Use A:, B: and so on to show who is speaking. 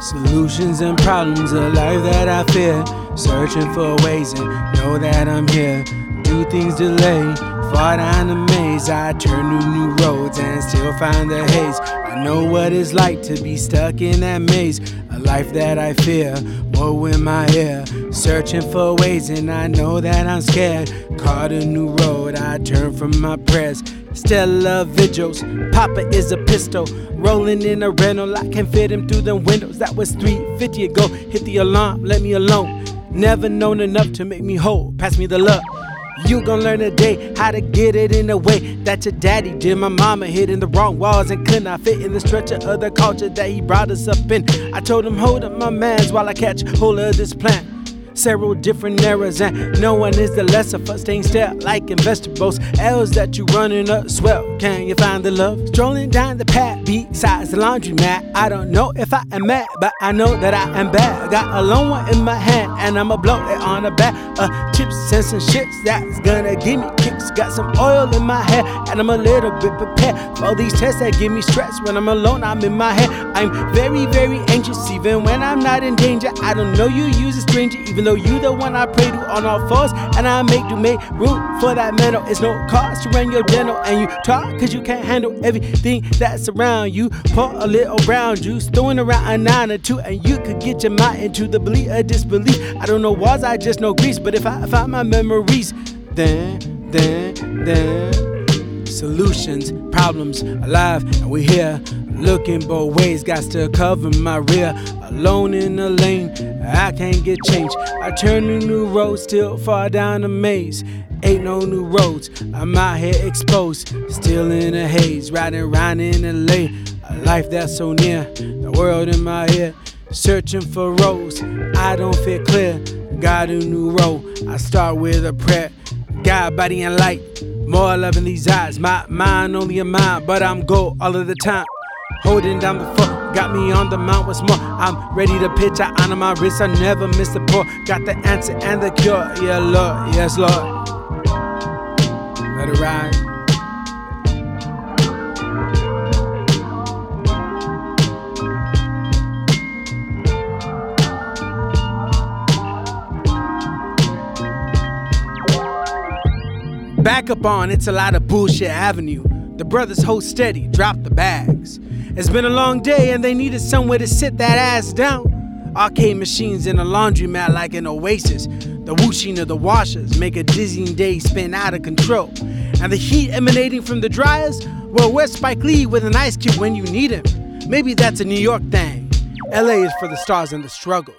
A: Solutions and problems, a life that I fear. Searching for ways and know that I'm here. Do things delay, far down the maze. I turn to new roads and still find the haze. I know what it's like to be stuck in that maze. A life that I fear, woe in my ear. Searching for ways and I know that I'm scared. Caught a new road, I turn from my prayers. Stellar vigils, Papa is a pistol. Rolling in a rental, I can fit him through the windows. That was 350 ago. Hit the alarm, let me alone. Never known enough to make me whole. Pass me the love. You gon' learn today how to get it in a way that your daddy did. My mama hid in the wrong walls and could not fit in the stretcher of the culture that he brought us up in. I told him, hold up my mans while I catch hold of this plant several different eras, and no one is the lesser for staying still like vegetables. L's that you running up swell. Can you find the love? Strolling down the path besides the laundromat. I don't know if I am mad, but I know that I am bad. Got a long one in my hand, and I'ma blow it on the back. Uh, chips and some shits that's gonna give me kicks. Got some oil in my hair, and I'm a little bit prepared for all these tests that give me stress. When I'm alone, I'm in my head. I'm very, very anxious, even when I'm not in danger. I don't know you use a stranger, even though you the one I pray to on all fours, and I make you make room for that mental. It's no cost to run your dental, and you talk cause you can't handle everything that's around you. Pour a little brown juice, throwing around a nine or two, and you could get your mind into the belief or disbelief. I don't know walls, I just know grease, but if I find my memories, then, then, then solutions, problems, alive, and we here. Looking both ways, got to cover my rear. Alone in the lane, I can't get changed. I turn to new roads, still far down the maze. Ain't no new roads, I'm out here exposed. Still in a haze, riding around in a lane. A life that's so near, the world in my ear. Searching for roads, I don't feel clear. Got a new road, I start with a prayer. God, body, and light. More love in these eyes. My mind only a mind, but I'm gold all of the time. Holding down the fort, got me on the mount what's more. I'm ready to pitch, I honor my wrist, I never miss a pour. Got the answer and the cure, yeah, Lord, yes, Lord. Let it ride. Back up on It's a Lot of Bullshit Avenue. The brothers hold steady, drop the bags. It's been a long day and they needed somewhere to sit that ass down. Arcade machines in a laundromat like an oasis. The whooshing of the washers make a dizzying day spin out of control. And the heat emanating from the dryers? Well, where's Spike Lee with an ice cube when you need him? Maybe that's a New York thing. LA is for the stars and the struggle.